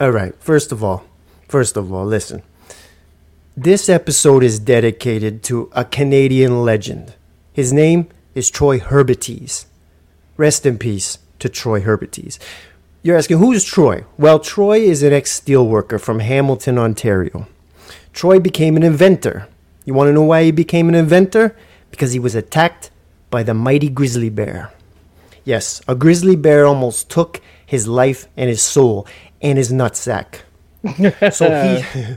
All right. First of all, first of all, listen. This episode is dedicated to a Canadian legend. His name is Troy Hurtubise. Rest in peace to Troy Hurtubise. You're asking, who's Troy? Well, Troy is an ex steelworker from Hamilton, Ontario. Troy became an inventor. You want to know why he became an inventor? Because he was attacked by the mighty grizzly bear. Yes, a grizzly bear almost took his life and his soul and his nutsack. so he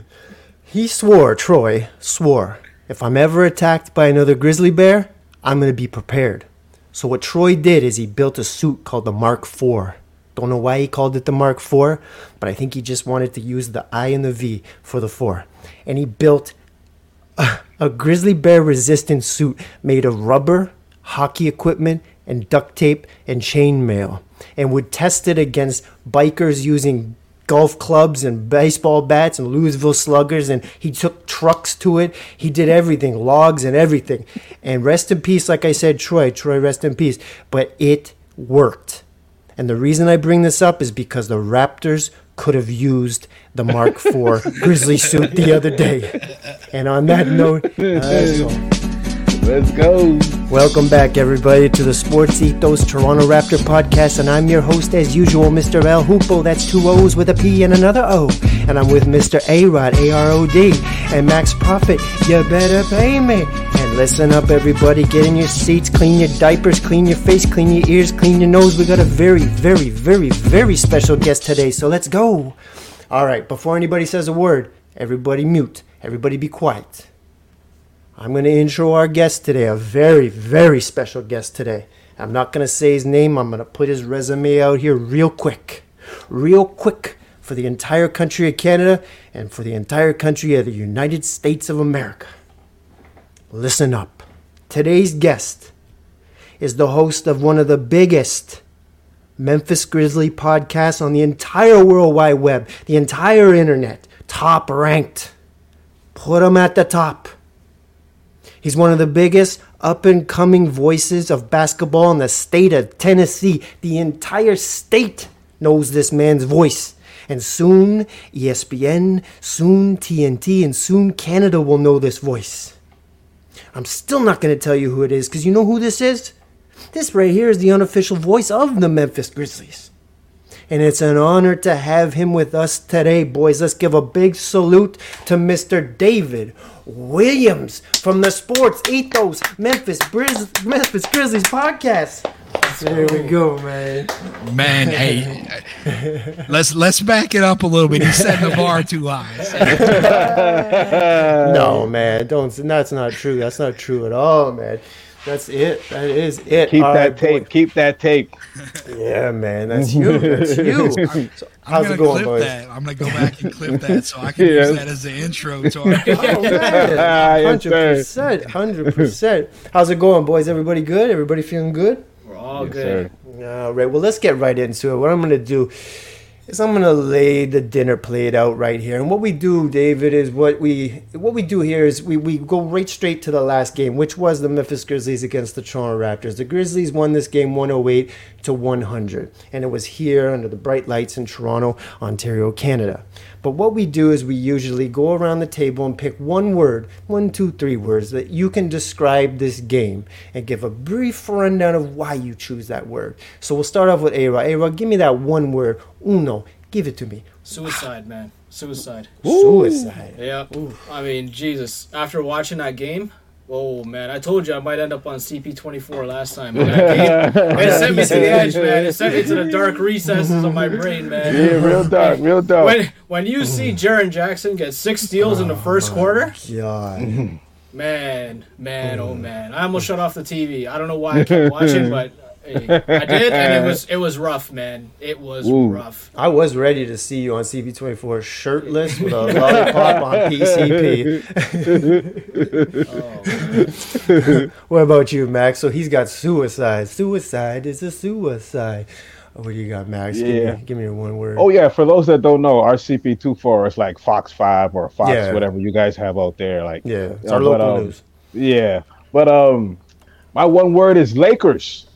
he swore, Troy swore, if I'm ever attacked by another grizzly bear, I'm to be prepared. So what Troy did is he built a suit called the Mark IV. Don't know why he called it the Mark IV, but I think he just wanted to use the I and the V for the 4. And he built a, a grizzly bear resistant suit made of rubber, hockey equipment, and duct tape and chainmail and would test it against bikers using golf clubs and baseball bats and Louisville sluggers and he took trucks to it. He did everything, logs and everything. And rest in peace, like I said, Troy, Troy, rest in peace. But it worked. And the reason I bring this up is because the Raptors could have used the Mark IV Grizzly suit the other day. And on that note, Let's go. Welcome back, everybody, to the Sports Ethos Toronto Raptor podcast. And I'm your host, as usual, Mr. El Hoopo. That's two O's with a P and another O. And I'm with Mr. A Rod, A R O D, and Max Profit. You better pay me. And listen up, everybody. Get in your seats, clean your diapers, clean your face, clean your ears, clean your nose. We got a very, very, very, very special guest today. So let's go. All right, before anybody says a word, everybody mute. Everybody be quiet. I'm going to intro our guest today, a very, very special guest today. I'm not going to say his name, I'm going to put his resume out here real quick. Real quick for the entire country of Canada and for the entire country of the United States of America. Listen up. Today's guest is the host of one of the biggest Memphis Grizzly podcasts on the entire World Wide Web, the entire internet, top ranked. Put him at the top. He's one of the biggest up and coming voices of basketball in the state of Tennessee. The entire state knows this man's voice. And soon ESPN, soon TNT, and soon Canada will know this voice. I'm still not going to tell you who it is because you know who this is? This right here is the unofficial voice of the Memphis Grizzlies. And it's an honor to have him with us today, boys. Let's give a big salute to Mr. David Williams from the Sports Ethos Memphis, Grizz- Memphis Grizzlies podcast. There we go, man. Man, hey, let's let's back it up a little bit. He's setting the bar too high. No, man, don't. That's not true. That's not true at all, man. That's it. That is it. Keep All that right, boy. tape. Keep that tape. Yeah, man. That's you. That's you. So, I'm how's gonna it going, clip boys? that. I'm gonna go back and clip that so I can Yes. use that as the intro to our. Oh, man. Yes, Hundred percent. Hundred percent. How's it going, boys? Everybody good? Everybody feeling good? We're all Yes, good. sir. All right. Well, let's get right into it. What I'm gonna do is I'm gonna lay the dinner plate out right here. And what we do, David, is what we what we do here is we, we go right straight to the last game, which was the Memphis Grizzlies against the Toronto Raptors. The Grizzlies won this game 108 to 100, and it was here under the bright lights in Toronto, Ontario, Canada. But what we do is we usually go around the table and pick one word, one, two, three words that you can describe this game and give a brief rundown of why you choose that word. So we'll start off with A-Rod. A-Rod, give me that one word, uno. Give it to me. Suicide, man. Suicide. Suicide. Yeah. I mean, Jesus. After watching that game, oh man, I told you I might end up on CP24 last time. man. That game, it sent me to the edge, man. It sent me to the dark recesses of my brain, man. Yeah, real dark. Real dark. When when you see Jaren Jackson get six steals in the first oh, quarter, God. man, man, oh mm. man, I almost shut off the TV. I don't know why I kept watching, but hey, I did, and it was it was rough, man. It was Ooh. rough. I was ready to see you on CP24 shirtless with a lollipop on PCP. Oh, What about you, Max? So he's got suicide. Suicide is a suicide. What do you got, Max? Give, Yeah. me, give me your one word. Oh yeah, for those that don't know, our CP24 is like Fox Five or Fox Yeah. whatever you guys have out there. Like yeah. It's our but, local um, news. yeah, but um, my one word is Lakers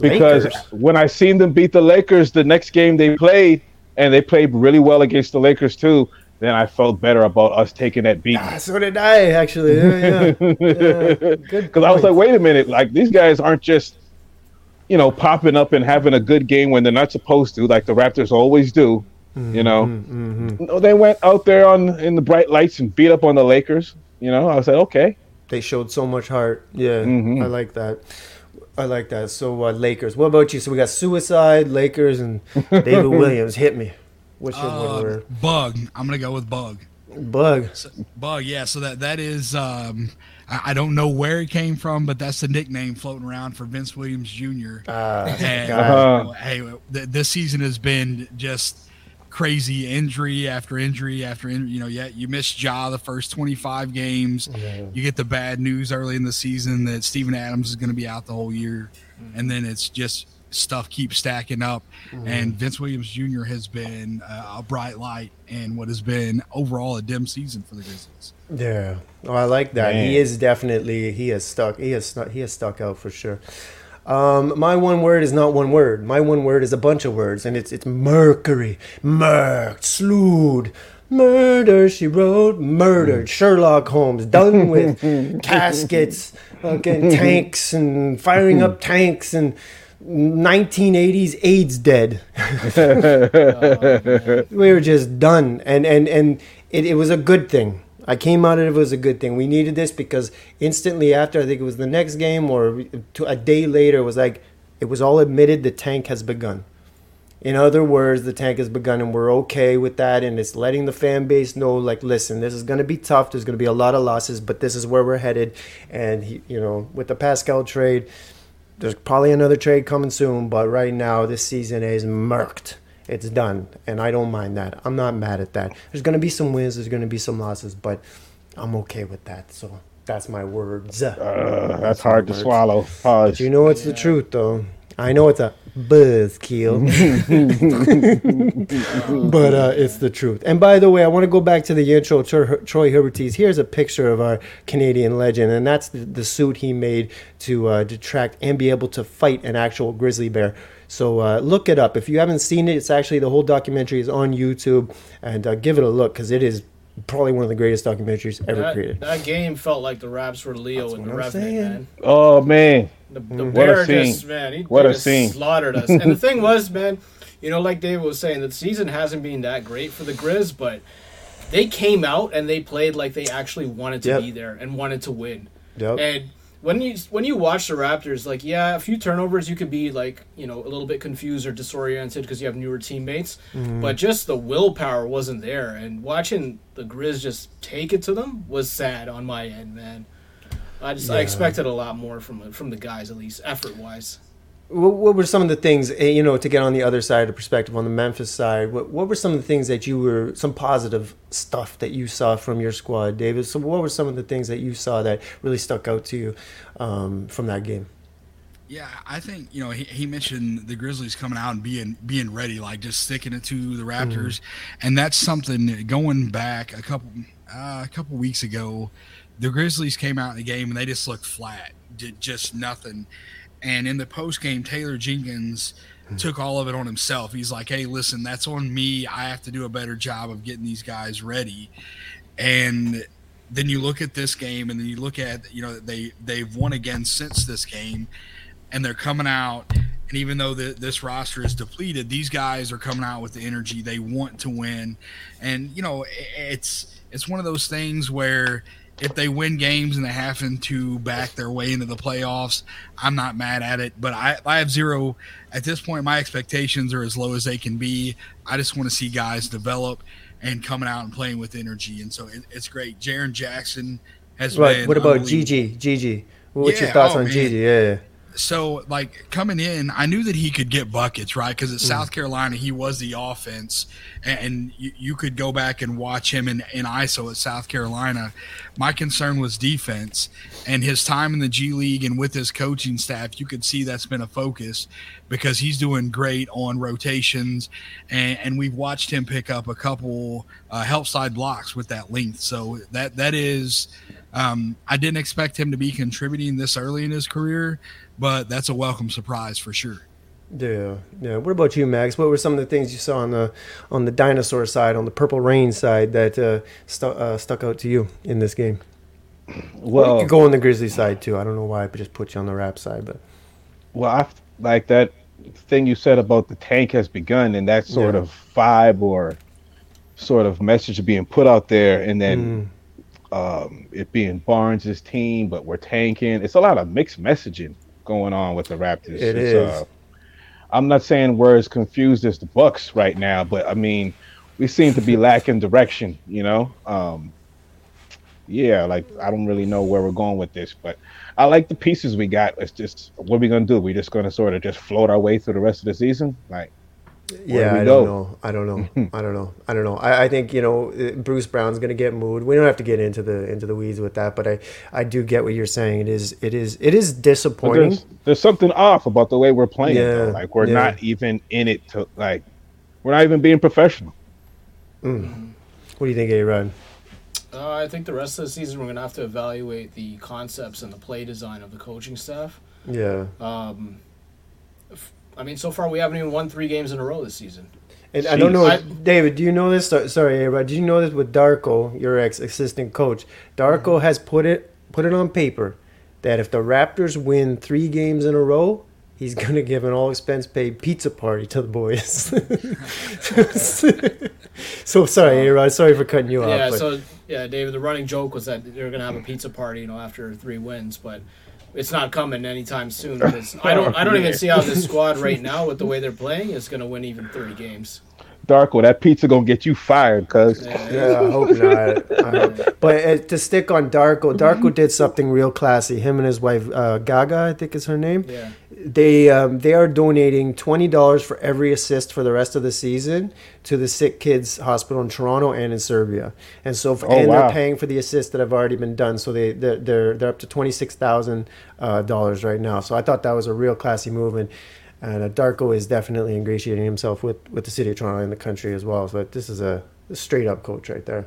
because Lakers? when I seen them beat the Lakers the next game they played, and they played really well against the Lakers too, then I felt better about us taking that beat. Ah, so did I actually. Yeah, yeah. yeah. Good. Because I was like, wait a minute, like these guys aren't just, you know, popping up and having a good game when they're not supposed to, like the Raptors always do. You know, Mm-hmm, no, they went out there on in the bright lights and beat up on the Lakers. You know, I was like, okay, They showed so much heart. Yeah, Mhm. I like that. I like that. So uh, Lakers. What about you? So we got Suicide, Lakers, and David Williams. Hit me. What's your one Uh, word? bug. I'm gonna go with bug. Bug. So, bug. Yeah. So that that is. Um, I, I don't know where it came from, but that's the nickname floating around for Vince Williams Jr. Ah, And God. Uh-huh. hey, th- this season has been just crazy injury after injury after injury. You know, yeah, you missed Ja the first 25 games. You get the bad news early in the season that Steven Adams is going to be out the whole year, and then it's just stuff keeps stacking up. And Vince Williams Jr. has been uh, a bright light in what has been overall a dim season for the Grizzlies. Yeah. Oh, I like that. Man. He is definitely he has stuck. He has stuck. He has stuck out for sure. Um, my one word is not one word. My one word is a bunch of words, and it's it's Mercury, murked, slewed, murder. She wrote, murdered. Sherlock Holmes, done with caskets, fucking tanks, and firing up tanks, and 1980s AIDS dead. we were just done and and and it, it was a good thing i came out of it, was a good thing. We needed this because instantly after i think it was the next game or a day later it was like it was all admitted the tank has begun. In other words the tank has begun and we're okay with that and it's letting the fan base know like listen this is going to be tough. There's going to be a lot of losses but this is where we're headed. And he, you know with the pascal trade there's probably another trade coming soon, but right now this season is murked. It's done, and I don't mind that. I'm not mad at that. There's gonna be some wins, there's gonna be some losses, but I'm okay with that. So that's my words. uh, that's hard to words. swallow. Pause. you know it's the truth, though. I know it's a buzzkill, but uh, it's the truth. And by the way, I want to go back to the intro. Troy, Troy Hurtubise. Here's a picture of our Canadian legend, and that's the, the suit he made to uh, detract and be able to fight an actual grizzly bear. So uh, look it up if you haven't seen it. It's actually the whole documentary is on YouTube, and uh, give it a look because it is probably one of the greatest documentaries ever That, created. that game felt like the Raps were Leo That's and the I'm Revenant, saying. man. Oh man, The, the What a scene. just man, he, What they a scene. slaughtered us. and the thing was, man, you know, like David was saying, the season hasn't been that great for the Grizz, but they came out and they played like they actually wanted to Yep. be there and wanted to win. Yep. And when you when you watch the Raptors, like yeah, a few turnovers, you could be like you know a little bit confused or disoriented because you have newer teammates. Mm-hmm. But just the willpower wasn't there, and watching the Grizz just take it to them was sad on my end, man. I just I expected a lot more from from the guys, at least effort wise. What, what were some of the things, eh, you know, to get on the other side of the perspective, on the Memphis side? What, what were some of the things that you were, some positive stuff that you saw from your squad, David? So, what were some of the things that you saw that really stuck out to you um, from that game? Yeah, I think you know he, he mentioned the Grizzlies coming out and being being ready, like just sticking it to the Raptors, and that's something going back a couple uh, a couple weeks ago. The Grizzlies came out in the game and they just looked flat, did just nothing. And in the post game, Taylor Jenkins hmm. took all of it on himself. He's like, "Hey, listen, that's on me. I have to do a better job of getting these guys ready." And then you look at this game, and then you look at you know they they've won again since this game, and they're coming out. And even though the, this roster is depleted, these guys are coming out with the energy they want to win. And you know, it's it's one of those things where if they win games and they happen to back their way into the playoffs, I'm not mad at it. But I, I have zero at this point. My expectations are as low as they can be. I just want to see guys develop and coming out and playing with energy. And so it, it's great. Jaren Jackson has Right. been. What about. GG? GG. What's your thoughts oh, on man. GG? Yeah. So like coming in, I knew that he could get buckets, right? Because at Mm. South Carolina, he was the offense, and, and you, you could go back and watch him in, in ISO at South Carolina. My concern was defense, and his time in the G League and with his coaching staff, you could see that's been a focus because he's doing great on rotations, and, and we've watched him pick up a couple uh, help side blocks with that length. So that that is. Um, I didn't expect him to be contributing this early in his career, but that's a welcome surprise for sure. Yeah, yeah. What about you, Max? What were some of the things you saw on the on the dinosaur side, on the Purple Rain side, that uh, stu- uh, stuck out to you in this game? Well, you could go on the Grizzly side too. I don't know why I just put you on the rap side, but well, I like that thing you said about the tank has begun and that sort yeah. of vibe or sort of message being put out there, and then mm. um, it being Barnes's team, but we're tanking. It's a lot of mixed messaging going on with the Raptors. It is. Uh, I'm not saying we're as confused as the Bucks right now, but I mean, we seem to be lacking direction. You know, um, yeah, like I don't really know where we're going with this, but I like the pieces we got. It's just what are we gonna do? We're just gonna sort of just float our way through the rest of the season, like. Yeah, do I don't know. I don't know. I don't know. I don't know. I, I think you know Bruce Brown's going to get moved. We don't have to get into the into the weeds with that, but I I do get what you're saying. It is it is it is disappointing. There's, there's, something off about the way we're playing. Yeah, like we're yeah. not even in it to like we're not even being professional. Mm. What do you think, A Rod? Uh, I think the rest of the season we're going to have to evaluate the concepts and the play design of the coaching staff. Yeah. Um, I mean, so far we haven't even won three games in a row this season. And Jeez. I don't know, I, David. Do you know this? Sorry, Ava. Do you know this with Darko, your ex assistant coach? Darko mm-hmm. has put it put it on paper that if the Raptors win three games in a row, he's gonna give an all expense paid pizza party to the boys. so sorry, Aaron. Sorry for cutting you yeah, off. Yeah. So yeah, David. The running joke was that they were gonna have a pizza party, you know, after three wins, but it's not coming anytime soon. I don't, I don't even see how this squad right now, with the way they're playing, is going to win even thirty games. Darko, that pizza gonna get you fired, cuz. Yeah, yeah, I hope not. I hope. But uh, to stick on Darko, Darko did something real classy. Him and his wife uh, Gaga, I think is her name. Yeah. They um, they are donating twenty dollars for every assist for the rest of the season to the sick kids hospital in Toronto and in Serbia. And so, for, oh, and wow. they're paying for the assists that have already been done. So they they're they're, they're up to twenty six thousand uh, dollars right now. So I thought that was a real classy move, And uh, Darko is definitely ingratiating himself with, with the city of Toronto and the country as well. So this is a, a straight up coach right there.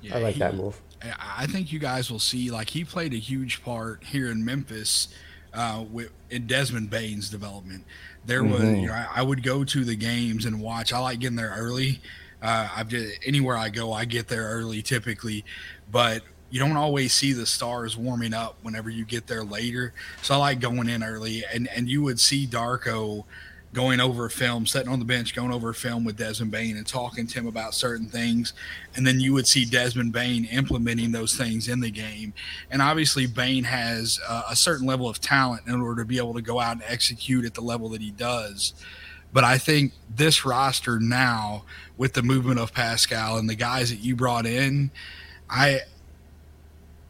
Yeah, I like he, that move. I think you guys will see like he played a huge part here in Memphis uh, with in Desmond Bane's development. There was mm-hmm. you know I, I, would go to the games and watch. I like getting there early. Uh, I've just anywhere I go, I get there early typically, but you don't always see the stars warming up whenever you get there later. So I like going in early, and and you would see Darko going over a film, sitting on the bench, going over a film with Desmond Bane and talking to him about certain things, and then you would see Desmond Bane implementing those things in the game. And obviously, Bane has uh, a certain level of talent in order to be able to go out and execute at the level that he does. But I think this roster now, with the movement of Pascal and the guys that you brought in, I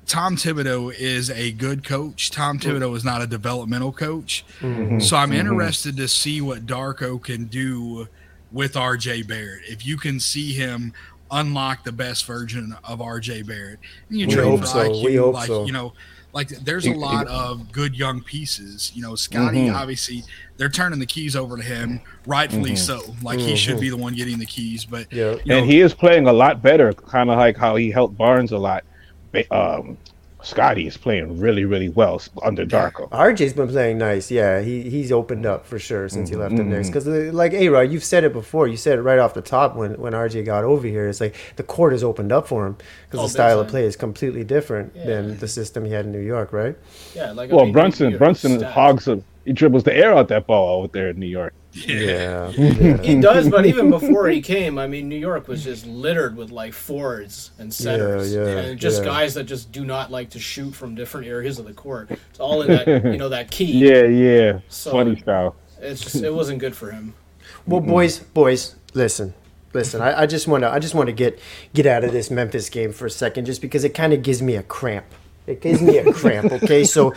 Tom Thibodeau is a good coach. Tom Thibodeau is not a developmental coach. Mm-hmm. So I'm mm-hmm. interested to see what Darko can do with RJ Barrett. If you can see him unlock the best version of RJ Barrett, and you we trade for so. IQ, like so. you know, like there's a lot of good young pieces. You know, Scotty mm-hmm. obviously they're turning the keys over to him, rightfully mm-hmm. so. Like he should mm-hmm. be the one getting the keys. But yeah, you know, and he is playing a lot better, kind of like how he helped Barnes a lot um, Scotty is playing really, really well under Darko. RJ's been playing nice. Yeah, he he's opened up for sure since mm-hmm. he left the Knicks. Because like, hey, Rod, you've said it before. You said it right off the top when when RJ got over here. It's like the court has opened up for him because oh, the style of play is completely different yeah. than the system he had in New York, right? Yeah, like well, I mean, Brunson Brunson hogs a, he dribbles the air out that ball out there in New York. Yeah, yeah. he does. But even before he came, I mean, New York was just littered with like forwards and centers, yeah, yeah, and just guys that just do not like to shoot from different areas of the court. It's all in that, you know, that key. Yeah, yeah. So Funny style. It's just, it wasn't good for him. Well, boys, boys, listen, listen. I, I just want to, I just want to get get out of this Memphis game for a second, just because it kind of gives me a cramp. It gives me a cramp. Okay, so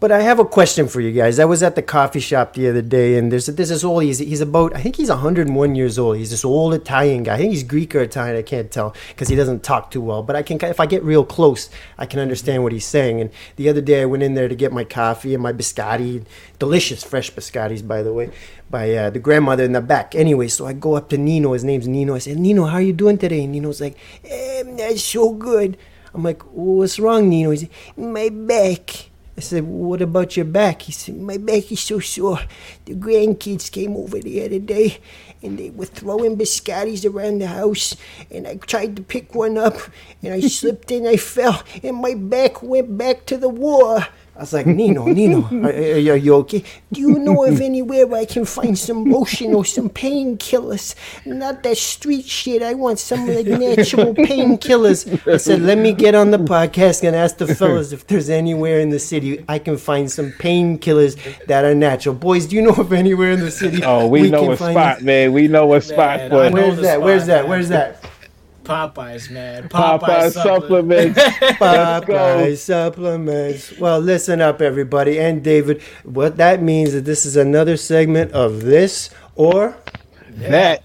but I have a question for you guys. I was at the coffee shop the other day, and there's there's this old. He's he's about I think he's 101 years old. He's this old Italian guy. I think he's Greek or Italian. I can't tell because he doesn't talk too well. But I can if I get real close, I can understand what he's saying. And the other day I went in there to get my coffee and my biscotti, delicious fresh biscottis by the way, by uh, the grandmother in the back. Anyway, so I go up to Nino. His name's Nino. I said, Nino, how are you doing today? And Nino's like, eh, that's so good. I'm like, what's wrong, Nino? He's like, my back. I said, What about your back? He said, My back is so sore. The grandkids came over the other day and they were throwing biscottis around the house. And I tried to pick one up and I slipped and I fell and my back went back to the wall. I was like, Nino, Nino, are, are, are you okay? Do you know of anywhere where I can find some lotion or some painkillers? Not that street shit. I want some like natural painkillers. I said, let me get on the podcast and ask the fellas if there's anywhere in the city I can find some painkillers that are natural. Boys, do you know of anywhere in the city? Oh, we, know can a find spot, it? man. We know a spot Man, for I it. know Where's that? spot, Where's that? Where's that? Popeyes, man. Popeyes, Popeye supplement. supplements. Popeye supplements. Well, listen up, everybody, and David. What that means is this is another segment of this or that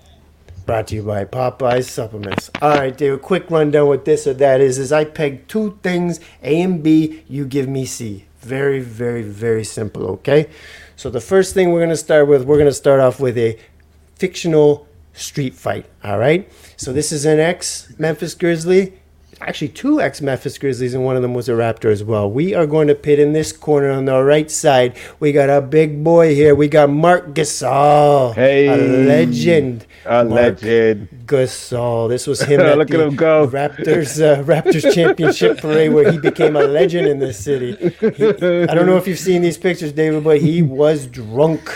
brought to you by Popeye supplements. All right, David. Quick rundown. What this or that is is I peg two things, A and B. You give me C. Very, very, very simple. Okay. So the first thing we're gonna start with, we're gonna start off with a fictional street fight. All right. So this is an ex Memphis Grizzly. Actually, two ex Memphis Grizzlies, and one of them was a Raptor as well. We are going to pit in this corner on the right side. We got a big boy here. We got Marc Gasol, Hey. a legend. a Marc legend. Gasol. This was him at the him. Raptors uh, Raptors championship parade where he became a legend in this city. He, I don't know if you've seen these pictures, David, but he was drunk.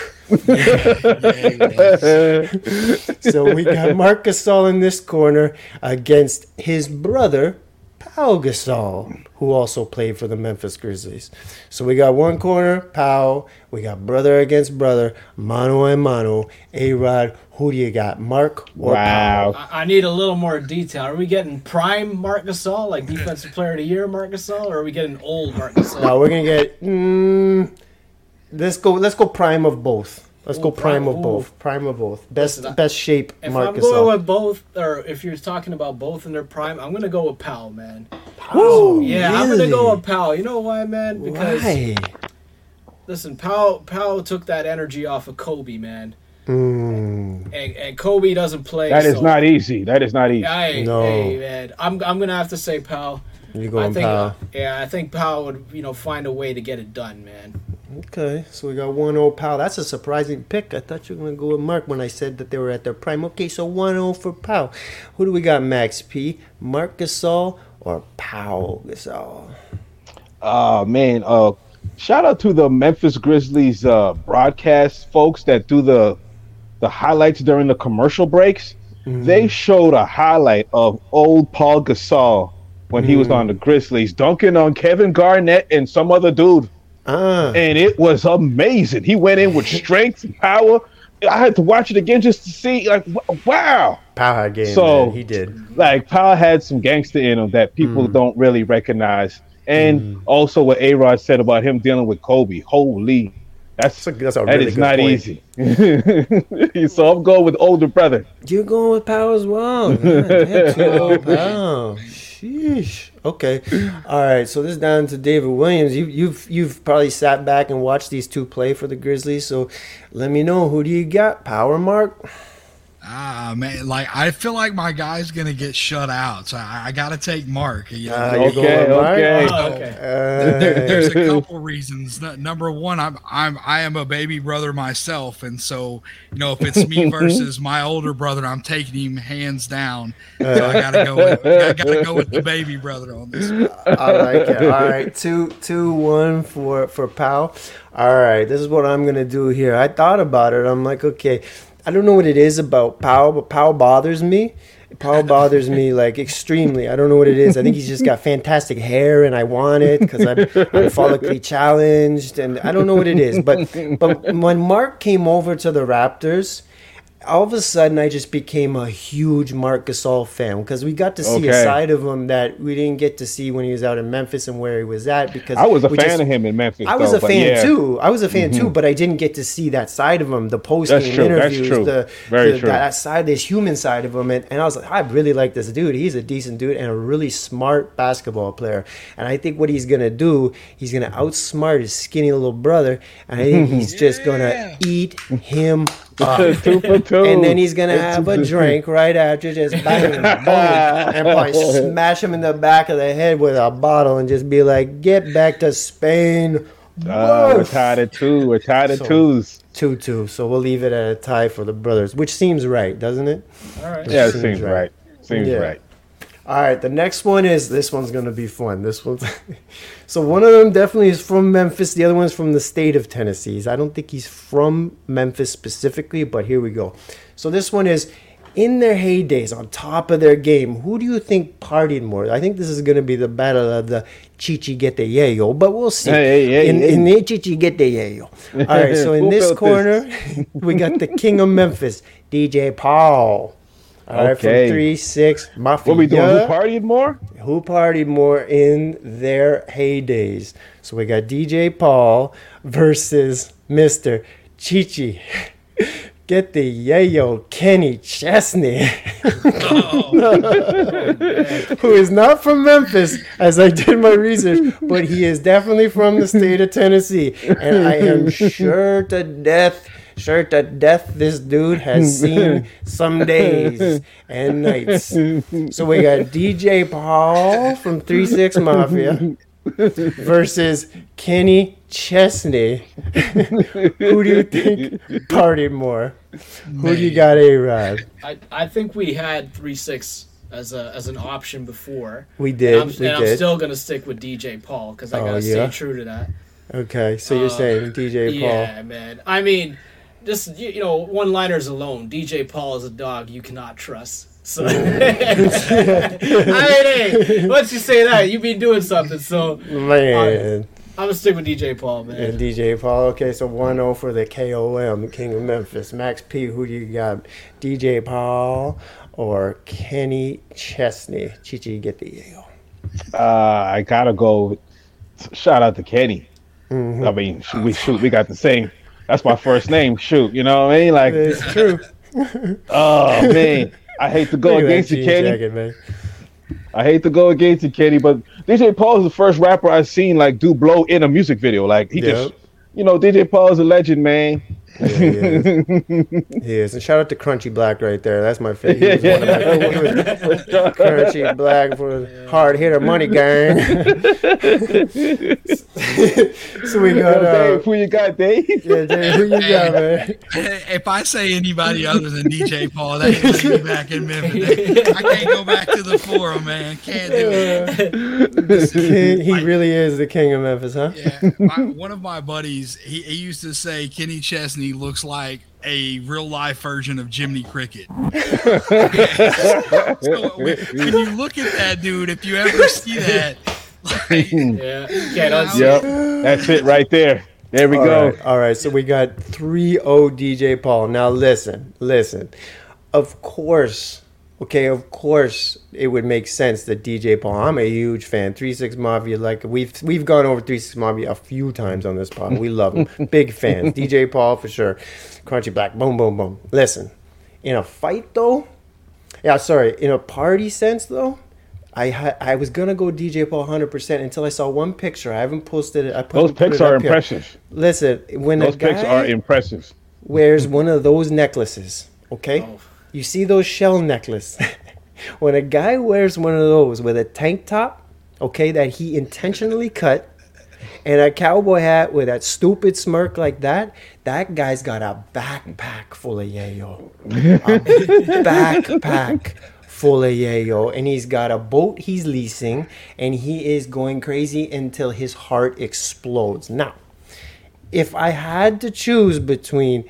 So we got Marc Gasol in this corner against his brother, Pau Gasol, who also played for the Memphis Grizzlies. So we got one corner, Pau. We got brother against brother, mano a mano. A Rod, who do you got, Marc or Pau? Wow. I I need a little more detail. Are we getting prime Marc Gasol, like defensive player of the year Marc Gasol, or are we getting old Marc Gasol? No, we're gonna get. Mm, let's go. Let's go prime of both. Let's go prime prime, of both. Prime of both. Best Listen, best shape. If Marc I'm going with both, or if you're talking about both in their prime, I'm gonna go with Powell, man. Ooh, Yeah, I'm gonna go with Powell. You know why, man? Because Why? listen, Powell Powell took that energy off of Kobe, man, Mm, and, and Kobe doesn't play. That is so- not easy. That is not easy. Hey, No. hey, man, I'm I'm gonna have to say Powell. you I going think, Pau? yeah, I think Powell would, you know, find a way to get it done, man. Okay, so we got one zero Pau. That's a surprising pick. I thought you were gonna go with Marc when I said that they were at their prime. Okay, so one zero for Pau. Who do we got? Max P, Marc Gasol, or Pau Gasol? Oh man, uh shout out to the Memphis Grizzlies uh broadcast folks that do the the highlights during the commercial breaks. They showed a highlight of old Pau Gasol when he was on the Grizzlies dunking on Kevin Garnett and some other dude. Ah, And it was amazing. He went in with strength and power. I had to watch it again just to see like wow. Power had game. So- man. he did. like Power had some gangster in him that people don't really recognize. And also what A Rod said about him dealing with Kobe. Holy, that's That's a, that's a that really is good not point. easy. so I'm going with older brother. You're going with Pau as well. Yeah, damn, two oh Pau. Sheesh. Okay. All right. So this is down to David Williams. You, you've you've probably sat back and watched these two play for the Grizzlies. So let me know who do you got? Power Marc. Ah man, like I feel like my guy's gonna get shut out, so I, I got to take Marc. You know, Uh, you're Okay, Marc? okay. Oh, okay. Uh, there, there's a couple reasons. Number one, I'm I'm I am a baby brother myself, and so you know if it's me versus my older brother, I'm taking him hands down. So I gotta go. With, I gotta go with the baby brother on this. one. I like it. All right, two, two, one for for Pau. All right, this is what I'm gonna do here. I thought about it. I'm like, okay, I don't know what it is about Pau, but Pau bothers me. Pau bothers me like extremely. I don't know what it is. I think he's just got fantastic hair, and I want it because I'm, I'm follically challenged, and I don't know what it is. But but when Marc came over to the Raptors. All of a sudden, I just became a huge Marc Gasol fan because we got to see a side of him that we didn't get to see when he was out in Memphis and where he was at. Because I was a fan just- of him in Memphis. I was though, a fan yeah. Mm-hmm. too. I was a fan too, but I didn't get to see that side of him, the post game interviews, the, Very the- that side, this human side of him, and, and I was like, I really like this dude. He's a decent dude and a really smart basketball player. And I think what he's gonna do, he's gonna outsmart his skinny little brother, and I think he's just gonna eat him up. two for two. And then he's gonna have a drink right after, just bang, boom, and probably smash him in the back of the head with a bottle, and just be like, "Get back to Spain, Uh, we're tied at two. We're tied at So- twos. Two two. So we'll leave it at a tie for the brothers, which seems right, doesn't it? All right. Yeah, it seems seems right. right. Seems Yeah. right. All right, the next one is this one's gonna be fun. This one's so one of them definitely is from Memphis. The other one's from the state of Tennessee. I don't think he's from Memphis specifically, but here we go. So this one is in their heydays, on top of their game. Who do you think partied more? I think this is gonna be the battle of the Chichi get the yayo, but we'll see. Hey, hey, hey, in, hey. in the Chichi get the yayo. All right, so in this corner, we got the King of Memphis, DJ Paul. All right, Okay. from three six Mafia. What we doing? Who partied more? Who partied more in their heydays? So we got DJ Paul versus Mr. Chichi. Get the yayo Kenny Chesney, oh. who is not from Memphis, as I did my research, but he is definitely from the state of Tennessee. And I am sure to death, sure to death, this dude has seen some days and nights. So we got DJ Paul from 3 6 Mafia versus Kenny Chesney. Who do you think partied more? Who do you got, A Rod? I, I think we had three six as a as an option before. We And did. I'm, we and I'm still gonna stick with DJ Paul because I Oh, gotta yeah? stay true to that. okay, so you're Uh, saying DJ Paul. Yeah, man. I mean, just you, you know, one liners alone. DJ Paul is a dog you cannot trust. So I mean, hey, once you say that, you be doing something. So Man. I'm gonna stick with DJ Paul, man. And DJ Paul. Okay, so 1 0 for the KOM, the King of Memphis. Max P, who do you got? DJ Paul or Kenny Chesney? Chichi, get the Yale. Uh, I gotta go. Shout out to Kenny. Mm-hmm. I mean, we shoot. We got the same. That's my first name. Shoot, you know what I mean? Like, It's true. oh man, I hate to go against you, Kenny. jacket, man. I hate to go against you, Kenny, but DJ Paul is the first rapper I've seen like do blow in a music video. Like he just, you know, DJ Paul is a legend, man. Yeah, he is. he is. And shout out to Crunchy Black right there. That's my favorite. He was one of my favorites. Crunchy Black for hard hitter money gang. so we got uh, Dave, who you got, Dave? yeah, Dave, who you got, man? If I say anybody other than DJ Paul, that ain't gonna back in Memphis. I can't go back to the forum, man. Can't do it. King, he really is the king of Memphis, huh? Yeah, my, one of my buddies, he, he used to say Kenny Chesney looks like a real life version of Jiminy Cricket. so when, when you look at that dude, if you ever see that, like, Yeah, can't Yep, that's it right there. There we All go. right, all right. So we got 3 0 DJ Paul. Now listen, listen. Of course, okay, of course it would make sense that DJ Paul, I'm a huge fan. 3 6 Mafia, like we've we've gone over 3 6 Mafia a few times on this pod. We love him. Big fans. DJ Paul for sure. Crunchy Black, boom, boom, boom. Listen, in a fight though, yeah, sorry, in a party sense though, I ha- I was gonna go DJ Paul 100 percent until I saw one picture. I haven't posted it. I put, Those put pics are up here. Listen, when Those a guy pics are impressive. wears one of those necklaces, okay? Oh. You see those shell necklace. when a guy wears one of those with a tank top, okay, that he intentionally cut, and a cowboy hat with that stupid smirk like that, that guy's got a backpack full of yayo. A backpack full of yayo. And he's got a boat he's leasing, and he is going crazy until his heart explodes. Now, if I had to choose between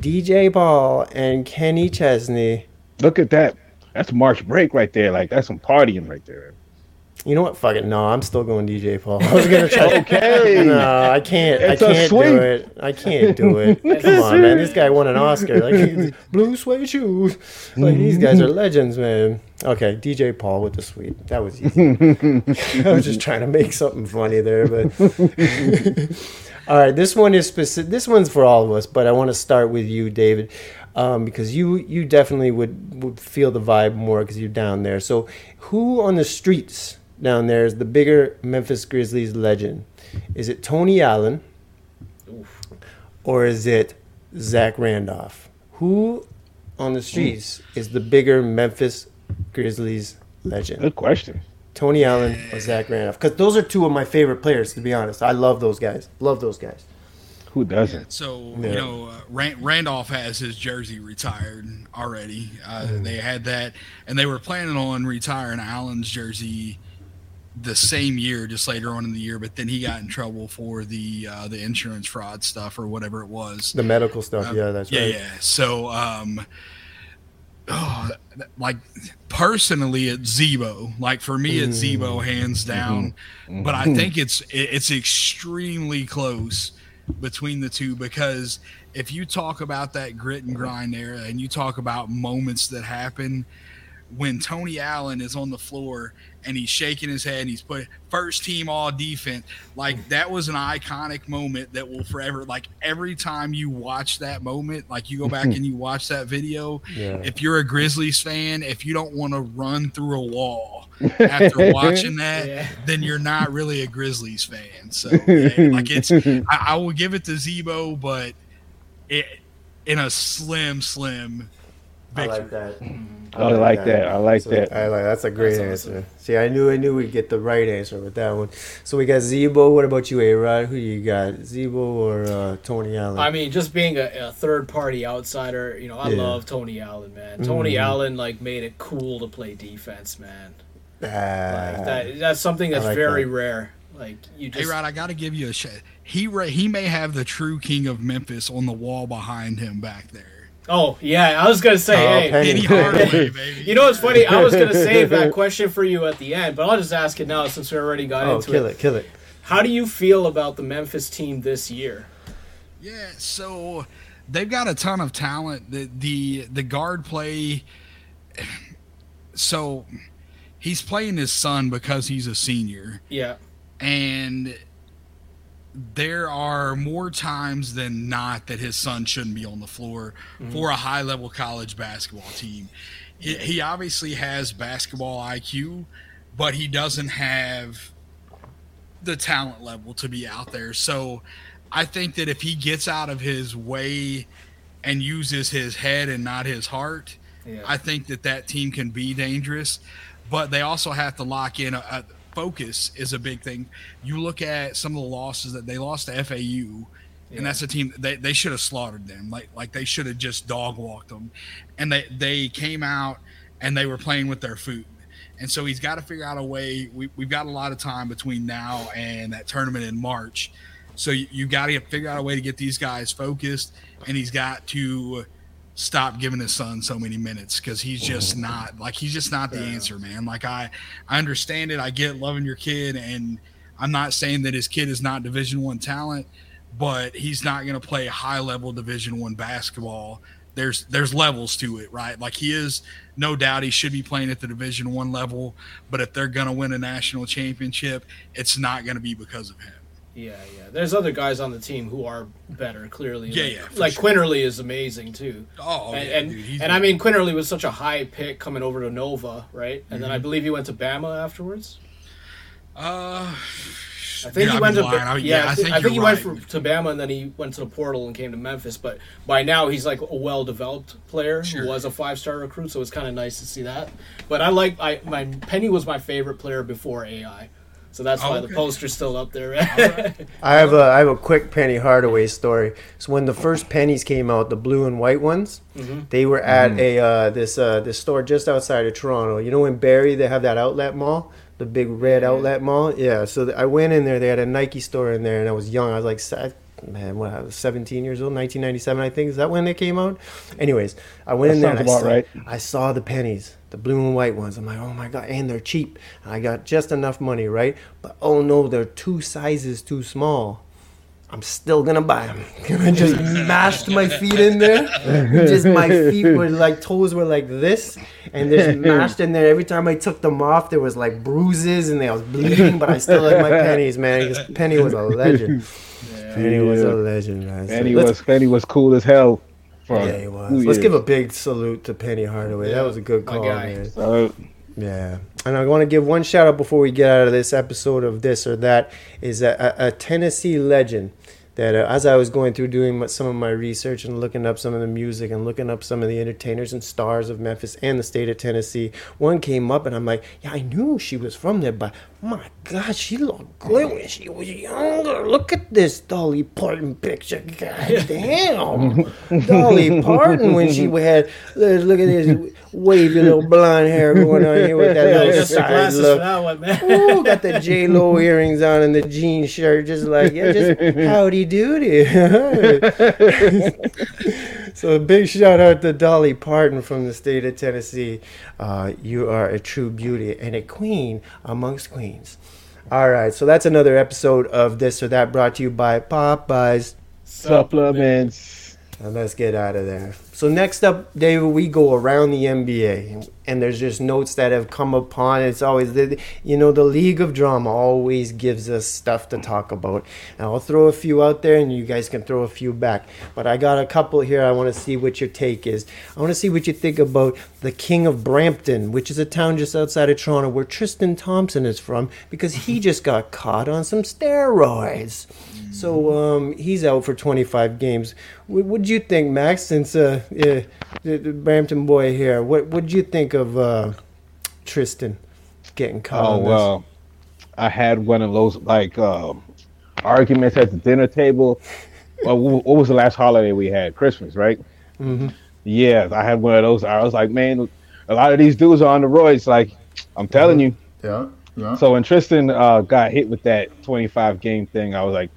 DJ Paul and Kenny Chesney, Look at that. That's March break right there. Like that's some partying right there. you know what? Fuck it. No, I'm still going DJ Paul. I was gonna try. Okay. No, I can't. It's I a can't do it. I can't do it. Come on, man. This guy won an Oscar. Like blue suede shoes. Like these mm-hmm. guys are legends, man. Okay, DJ Paul with the sweet. That was easy. I was just trying to make something funny there, but. All right, this one is specific. This one's for all of us, but I want to start with you, David, um, because you you definitely would, would feel the vibe more because you're down there. So, who on the streets down there is the bigger Memphis Grizzlies legend? Is it Tony Allen, or is it Zach Randolph? Who on the streets is the bigger Memphis Grizzlies legend? Good question. Tony Allen or Zach Randolph. Because those are two of my favorite players, to be honest. I love those guys. Love those guys. Who doesn't? So Yeah. you know, uh, Ran- Randolph has his jersey retired already. Uh, Mm. They had that, and they were planning on retiring Allen's jersey the same year, just later on in the year. But then he got in trouble for the uh, the insurance fraud stuff or whatever it was. The medical stuff. Um, yeah, that's yeah, right. yeah. So, um, oh, like personally, it's Z-Bo. Like for me, it's Mm. Z-Bo hands down. But I think it's it's extremely close between the two because if you talk about that grit and grind era, and you talk about moments that happen when Tony Allen is on the floor and he's shaking his head and he's put first team all defense like that was an iconic moment that will forever like every time you watch that moment like you go back mm-hmm. and you watch that video Yeah. if you're a Grizzlies fan if you don't want to run through a wall after watching that Yeah. then you're not really a Grizzlies fan so yeah, like it's I, I will give it to Z-Bo but it in a slim slim I like that. I like that. I like So, that. I like that's a great That's awesome. answer. See, I knew I knew we'd get the right answer with that one. So we got Z-Bo. What about you, A Rod? Who you got, Z-Bo or uh, Tony Allen? I mean, just being a, a third party outsider, you know, I Yeah. love Tony Allen, man. Tony Mhm. Allen like made it cool to play defense, man. Like Ah, that, that's something that's like very that. rare. Like you Hey just Rod, I got to give you a shit. He ra- he may have the true king of Memphis on the wall behind him back there. Oh yeah, I was gonna say, Oh, hey, Penny. Penny Hardaway, baby. you know what's funny? I was gonna save that question for you at the end, but I'll just ask it now since we already got oh, into kill it. Kill it, kill it. How do you feel about the Memphis team this year? Yeah, so they've got a ton of talent. The the the guard play. So he's playing his son because he's a senior, Yeah, and there are more times than not that his son shouldn't be on the floor mm-hmm. for a high level college basketball team. He, he obviously has basketball IQ, but he doesn't have the talent level to be out there. So I think that if he gets out of his way and uses his head and not his heart, yeah, I think that that team can be dangerous, but they also have to lock in. A, a focus is a big thing. You look at some of the losses that they lost to FAU, Yeah. and that's a team they, they should have slaughtered them. Like like they should have just dog walked them, and they they came out and they were playing with their food. And so he's got to figure out a way. We, we've got a lot of time between now and that tournament in March. So you, you got to figure out a way to get these guys focused, and he's got to stop giving his son so many minutes because he's just mm-hmm. not like he's just not the Yeah. answer, man. Like I, I understand it. I get loving your kid, and I'm not saying that his kid is not Division One talent, but he's not going to play high level Division One basketball. There's there's levels to it, right? Like he is no doubt he should be playing at the Division One level, but if they're going to win a national championship, it's not going to be because of him. Yeah, yeah. There's other guys on the team who are better, clearly. Yeah, like, yeah, Like sure. Quinerly is amazing too. Oh, and yeah, and, dude, he's and I mean Quinerly was such a high pick coming over to Nova, right? And Mm-hmm. then I believe he went to Bama afterwards. uh, I think he went to lying. I- yeah, yeah, I, think I think he you're went for, to Bama and then he went to the portal and came to Memphis. But by now he's like a well-developed player Sure. who was a five-star recruit, so it's kind of nice to see that. But I like I my Penny was my favorite player before AI, so that's why the poster's still up there. I have a I have a quick Penny Hardaway story. So when the first pennies came out, the blue and white ones, Mm-hmm. they were at a uh, this uh, this store just outside of Toronto. You know in Barrie they have that outlet mall, the big red outlet mall. Yeah. So th- I went in there. They had a Nike store in there, and I was young. I was like. Man, what I was 17 years old, 1997, I think. Is that when they came out? Anyways, I went That in there and I saw, right. I saw the pennies, the blue and white ones. I'm like, oh my god, and they're cheap. And I got just enough money, right? But oh no, they're two sizes too small. I'm still gonna buy them. I just mashed my feet in there. Just my feet were like toes were like this, and just mashed in there. Every time I took them off, there was like bruises and I was bleeding. But I still like my pennies, man. 'cause Penny was a legend. Penny was a legend, man. So Penny was Penny was cool as hell. For yeah, he was. Let's give a big salute to Penny Hardaway. Yeah, that was a good call, man. So, Yeah, and I want to give one shout out before we get out of this episode of this or that is a, a, a Tennessee legend that uh, as I was going through doing some of my research and looking up some of the music and looking up some of the entertainers and stars of Memphis and the state of Tennessee, one came up and I'm like, yeah, I knew she was from there, but my God, she looked good when she was younger. Look at this Dolly Parton picture. God damn. Dolly Parton when she had, uh, look at this wavy little blonde hair going on here with that little side look. Ooh, got the J Lo earrings on and the jean shirt, just like yeah, just howdy doody. So a big shout out to Dolly Parton from the state of Tennessee. Uh, you are a true beauty and a queen amongst queens. All right, so that's another episode of this or that brought to you by Popeyes supplements. And let's get out of there. So next up, David, we go around the NBA, and there's just notes that have come upon. It's always the, you know, the League of Drama always gives us stuff to talk about. And I'll throw a few out there, and you guys can throw a few back. But I got a couple here. I want to see what your take is. I want to see what you think about the King of Brampton, which is a town just outside of Toronto, where Tristan Thompson is from, because he just got caught on some steroids. So um, he's out for 25 games. What would you think, Max? Since uh, yeah, the, the Brampton boy here, what would you think of uh, Tristan getting caught? Oh well, I had one of those like um, arguments at the dinner table. well, what was the last holiday we had? Christmas, right? Mm-hmm. Yeah, I had one of those. I was like, man, a lot of these dudes are on the roids. Like, I'm telling you. Yeah. Yeah. So when Tristan uh, got hit with that 25 game thing, I was like,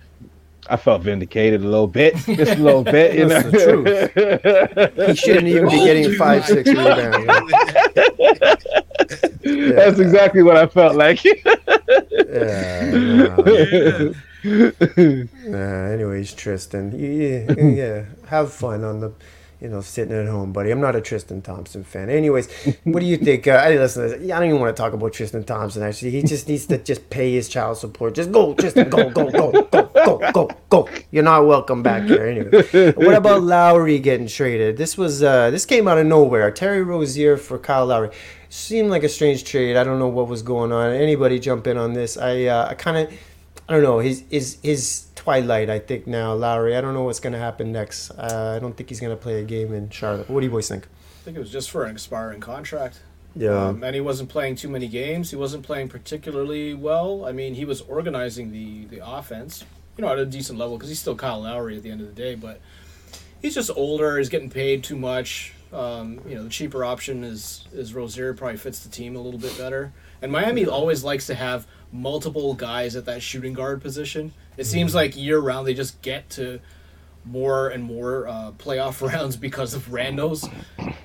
I felt vindicated a little bit, just a little bit. You know, the truth. he shouldn't even be getting five, six rebounds. yeah. That's exactly what I felt like. yeah. Uh, anyways, Tristan, yeah, yeah, have fun on the you know, sitting at home, buddy. I'm not a Tristan Thompson fan. Anyways, what do you think? Uh, I listen. I don't even want to talk about Tristan Thompson. Actually, he just needs to just pay his child support. Just go, Tristan, go, go, go, go, go, go, go. You're not welcome back here. Anyway, what about Lowry getting traded? This was uh, this came out of nowhere. Terry Rozier for Kyle Lowry seemed like a strange trade. I don't know what was going on. Anybody jump in on this? I uh, I kind of I don't know. His his his twilight. I think now Lowry. I don't know what's going to happen next. Uh, I don't think he's going to play a game in Charlotte. What do you boys think? I think it was just for an expiring contract. Yeah. Um, and he wasn't playing too many games. He wasn't playing particularly well. I mean, he was organizing the the offense, you know, at a decent level because he's still Kyle Lowry at the end of the day. But he's just older. He's getting paid too much. Um, you know, the cheaper option is is Rozier. Probably fits the team a little bit better. And Miami always likes to have multiple guys at that shooting guard position. It seems like year round they just get to more and more uh, playoff rounds because of randos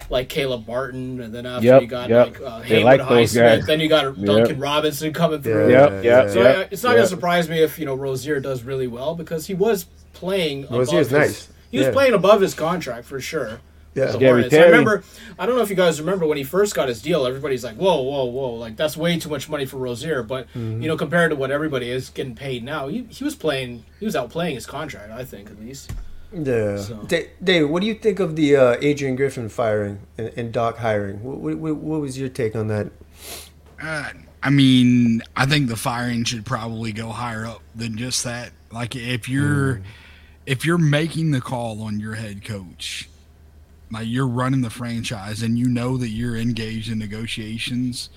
like Caleb Martin, and then after Yep, you got yep. like uh, Haywood like Highsmith, then you got Duncan Robinson coming through. Yep, yep, So yep, I, it's not yep. gonna surprise me if you know Rozier does really well because he was playing. Rozier's above his- nice. He was Yeah. playing above his contract for sure. Yeah. with the Gary Hornets. I remember. I don't know if you guys remember when he first got his deal. Everybody's like, "Whoa, whoa, whoa!" Like that's way too much money for Rozier. But Mm-hmm. you know, compared to what everybody is getting paid now, he, he was playing. He was outplaying his contract. I think at least. Yeah. So- Da- Dave, what do you think of the uh, Adrian Griffin firing and, and Doc hiring? What, what, what was your take on that? Uh, I mean, I think the firing should probably go higher up than just that. Like if you're if you're making the call on your head coach, like you're running the franchise and you know that you're engaged in negotiations,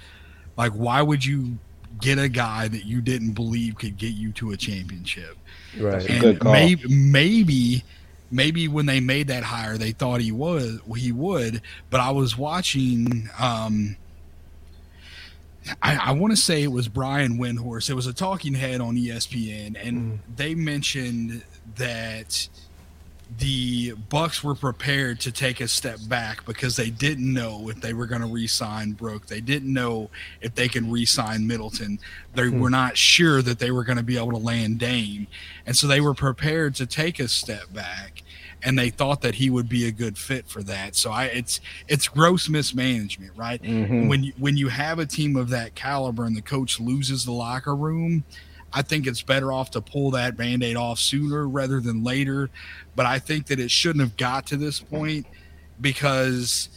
like why would you get a guy that you didn't believe could get you to a championship? Right. a good call. maybe maybe maybe when they made that hire they thought he was he would but i was watching um i, I want to say it was brian windhorst it was a talking head on espn and they mentioned that the bucks were prepared to take a step back because they didn't know if they were going to re-sign brook they didn't know if they could re-sign middleton. They were not sure that they were going to be able to land dame. And so they were prepared to take a step back and they thought that he would be a good fit for that. So i it's it's gross mismanagement right? Mhm. when you when you have a team of that caliber and the coach loses the locker room I think it's better off to pull that band-aid off sooner rather than later. But I think that it shouldn't have got to this point because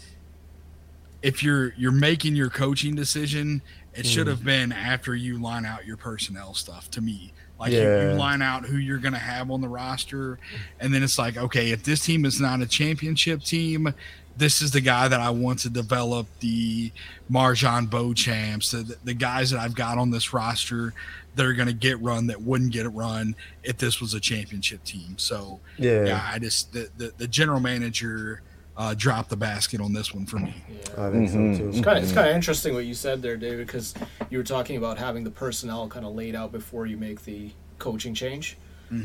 if you're you're making your coaching decision, it should Mm. have been after you line out your personnel stuff. To me, like you, you line out who you're going to have on the roster, and then it's like, okay, if this team is not a championship team, this is the guy that I want to develop the MarJon Beauchamps, the, the guys that I've got on this roster that are going to get run that wouldn't get it run if this was a championship team. So Yeah, yeah, I just the the, the general manager uh, dropped the basket on this one for me. Yeah. I think Mhm. so too. It's kind of it's kind of interesting what you said there, David, because you were talking about having the personnel kind of laid out before you make the coaching change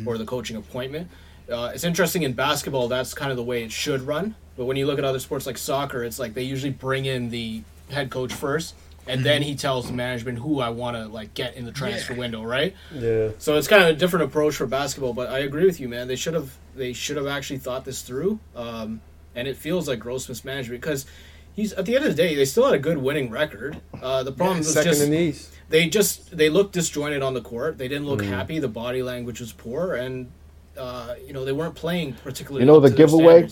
or the coaching appointment. Uh, it's interesting in basketball. That's kind of the way it should run. But when you look at other sports like soccer, it's like they usually bring in the head coach first, and then he tells the management who I want to like get in the transfer Yeah. window, right? Yeah, So it's kind of a different approach for basketball, but I agree with you, man. They should have they should have actually thought this through, um, and it feels like gross mismanagement because he's at the end of the day they still had a good winning record. Uh, the problem was second just in the East. they just they looked disjointed on the court. They didn't look Mm. happy. The body language was poor, and uh, you know they weren't playing particularly. You know the to giveaway?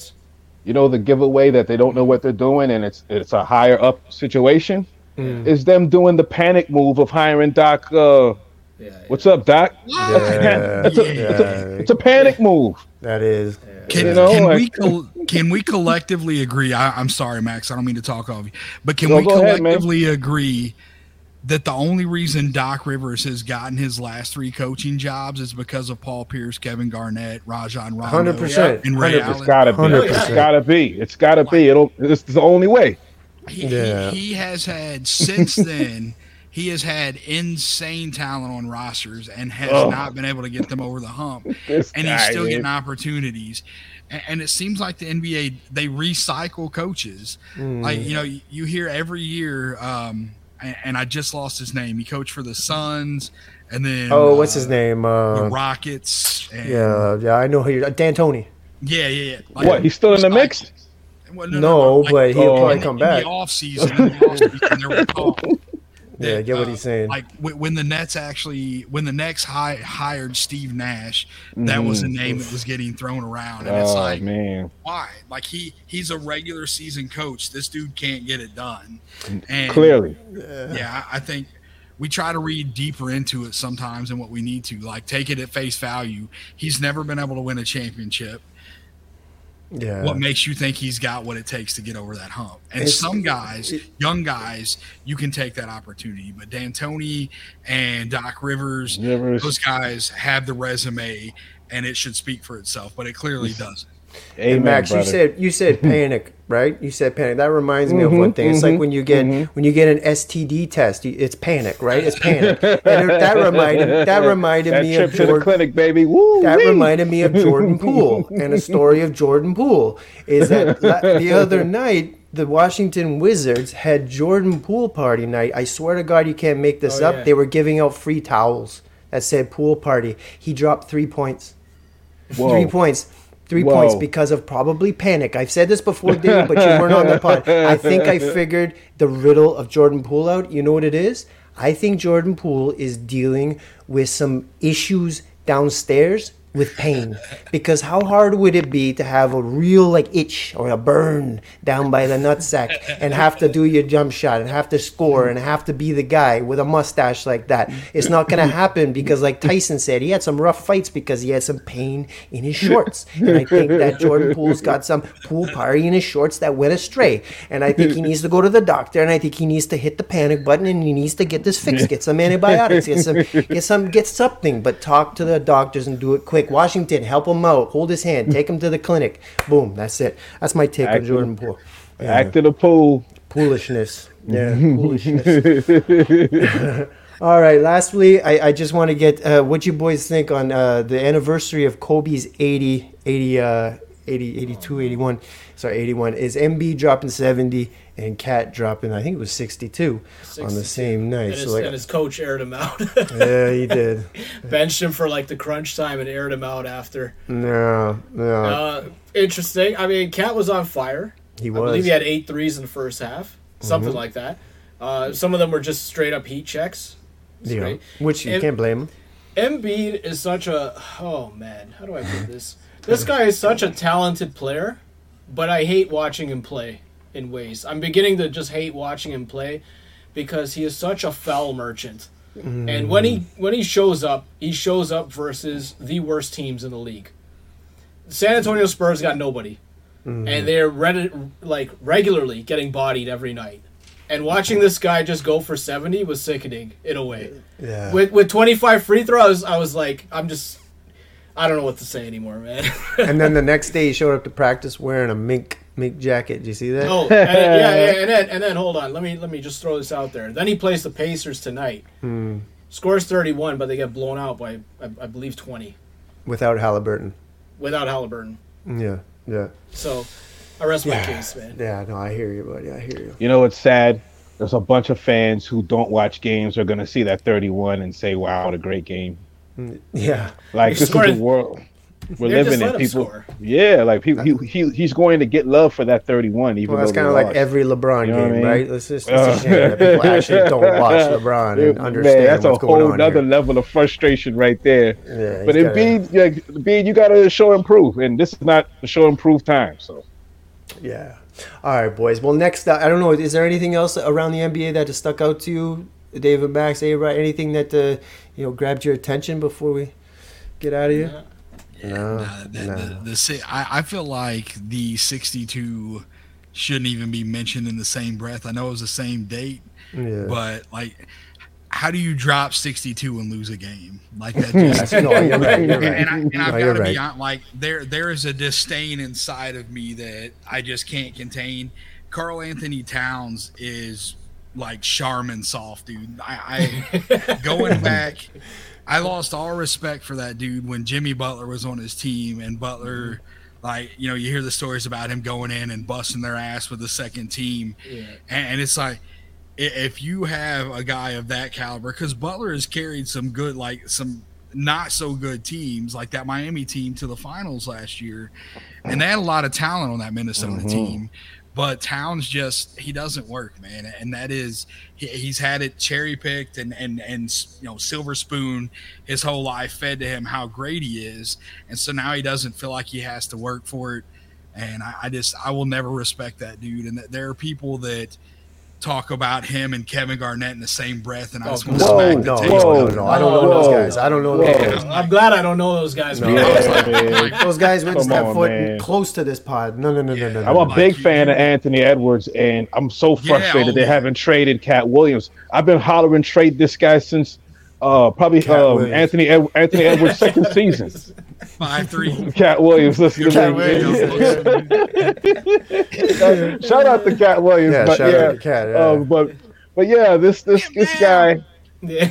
You know the giveaway that they don't know what they're doing, and it's it's a higher up situation. Mm. Is them doing the panic move of hiring Doc? Uh, Yeah, what's up, Doc? Yeah, It's a, yeah, it's a, it's a panic move. that is. Can, You know, can like- we col- can we collectively agree? I, I'm sorry, Max. I don't mean to talk over you, but can No, we go ahead, collectively agree that the only reason Doc Rivers has gotten his last three coaching jobs is because of Paul Pierce, Kevin Garnett, Rajon Rondo? Hundred percent. In Hundred reality- It's gotta be. 100%. It's gotta be. It's gotta be. It'll. It's the only way. He, Yeah. he, he has had since then. He has had insane talent on rosters and has Oh. not been able to get them over the hump. And he's still man. getting opportunities. And, and it seems like the NBA they recycle coaches. Mm. Like you know, you, you hear every year. Um, and, and I just lost his name. He coached for the Suns, and then Oh, what's his uh, name? The Uh, Rockets. And, yeah, yeah, I know who you're. D'Antoni. yeah, yeah, yeah. Like, What? He's still in the mix. Well, No, Like, but he'll Oh. probably come in back. the off season. In the off season, there was talk Yeah, I get what uh, he's saying. Like when, when the Nets actually, when the Nets hi- hired Steve Nash, that was the name that was getting thrown around, and it's Oh like, man. why? Like he he's a regular season coach. This dude can't get it done. And Clearly. yeah, I I think we try to read deeper into it sometimes than what we need to. Like take it at face value. He's never been able to win a championship. Yeah, What makes you think he's got what it takes to get over that hump? And It's- some guys, it- young guys, you can take that opportunity. But D'Antoni and Doc Rivers, Rivers. those guys have the resume, and it should speak for itself. But it clearly doesn't. Hey, Amen, Max, brother. you said you said panic, right? You said panic. That reminds me of Mhm, one thing. It's like mhm, when you get mhm. when you get an STD test, it's panic, right? It's panic. and it- that reminded that reminded that me trip of to the Jordan. clinic, baby. Woo! That wee. reminded me of Jordan Poole and a story of Jordan Poole. Is that the other night the Washington Wizards had Jordan Poole party night. I swear to God, you can't make this Oh, up. yeah. They were giving out free towels that said pool party. He dropped three points. Whoa. Three points. Three Whoa. points because of probably panic. I've said this before, David, but you weren't on the pod. I think I figured the riddle of Jordan Poole out. You know what it is? I think Jordan Poole is dealing with some issues downstairs with pain. Because how hard would it be to have a real like itch or a burn down by the nutsack and have to do your jump shot and have to score and have to be the guy with a mustache like that? It's not gonna happen because like Tyson said, he had some rough fights because he had some pain in his shorts. And I think that Jordan Poole's got some pool party in his shorts that went astray. And I think he needs to go to the doctor and I think he needs to hit the panic button and he needs to get this fixed, get some antibiotics, get some get some get something, but talk to the doctors and do it quick. Washington, help him out. Hold his hand. Take him to the clinic. Boom. That's it. That's my take Act on Jordan Poole. Back to the pool. Poolishness. Yeah, poolishness. All right. Lastly, I, I just want to get uh, what you boys think on uh, the anniversary of Kobe's 80, 80, uh, 80, 82, 81. Sorry, 81. Is Embiid dropping 70 and KAT dropping, I think it was 62, on the same night. And his, So, like, and his coach aired him out, yeah, he did. benched him for like the crunch time, and aired him out after. No, no. Uh, interesting. I mean, KAT was on fire. he was. I believe he had eight threes in the first half, something Mm-hmm. like that. Uh, some of them were just straight up heat checks. It's Yeah, great. which you And- can't blame him. Embiid is such a oh man, how do I put this? This guy is such a talented player, but I hate watching him play. in ways. I'm beginning to just hate watching him play because he is such a foul merchant. And when he mm. when he shows up, he shows up versus the worst teams in the league. San Antonio Spurs got nobody, mm. and they're re- like regularly getting bodied every night. And watching this guy just go for seventy was sickening in a way. Yeah. With with twenty five free throws, I was like, I'm just, I don't know what to say anymore, man. and then the next day he showed up to practice wearing a mink mink jacket. Did you see that? Oh, and yeah, yeah, and then and then hold on, let me let me just throw this out there. Then he plays the Pacers tonight. Hmm. Scores thirty one, but they get blown out by I, I believe twenty Without Halliburton. without Halliburton. Yeah. Yeah. So I rest my case, man. Yeah. No, I hear you, buddy. I hear you. You know what's sad? There's a bunch of fans who don't watch games are gonna see that 31 and say, "Wow, what a great game!" Yeah. Like this scoring- is the world we're Yeah, just living in. People, score. yeah, like people, he, he he's going to get love for that 31, even Well, that's kind of like every LeBron You know what I game, mean? right? It's just it's a shame that people actually don't watch LeBron and Man, understand that's what's a going whole on other here. level of frustration right there. Yeah, but he's gotta- Embiid, yeah, Embiid, you got to show improve, and this is not a show improve time. So Yeah. All right, boys. Well, next, uh, I don't know. Is there anything else around the NBA that has stuck out to you, David Max, A. Right? Anything that uh, you know grabbed your attention before we get out of here? No, Nah, the, no. the, the, si- I, I feel like the 62 shouldn't even be mentioned in the same breath. I know it was the same date, Yeah. but like, how do you drop 62 and lose a game like that? Just no, you're right. You're right. and, I, and I've No, got to right. be honest, like there there is a disdain inside of me that I just can't contain. Karl Anthony Towns is like Charmin soft, dude. I, I going back, I lost all respect for that dude when Jimmy Butler was on his team and Butler. Like you know, you hear the stories about him going in and busting their ass with the second team, Yeah. and, it's like if you have a guy of that caliber, because Butler has carried some good, like some not so good teams, like that Miami team, to the finals last year, and they had a lot of talent on that Minnesota Mhm. team. But Towns just he doesn't work, man, and that is he, he's had it cherry picked and and and you know silver spoon his whole life fed to him how great he is, and so now he doesn't feel like he has to work for it, and I, I just I will never respect that dude, and that there are people that talk about him and Kevin Garnett in the same breath, and I just want to Whoa, smack the no, table. no, no, no. I don't know those guys. I don't know those guys. I'm glad I don't know those guys. No. Yeah. Those guys wouldn't step on, foot man. close to this pod. No, no, no, no, no. I'm no. a Like, big you- fan of Anthony Edwards, and I'm so Yeah, frustrated oh, they yeah. haven't traded Cat Williams. I've been hollering trade this guy since uh, probably Cat um, Anthony Ed- Anthony Edwards' second season. Five three. Cat Williams, listen Cat to me. Williams. shout out to Cat Williams, Yeah, but shout yeah, out to Cat. Yeah. um, but but yeah, this this this guy, Yeah.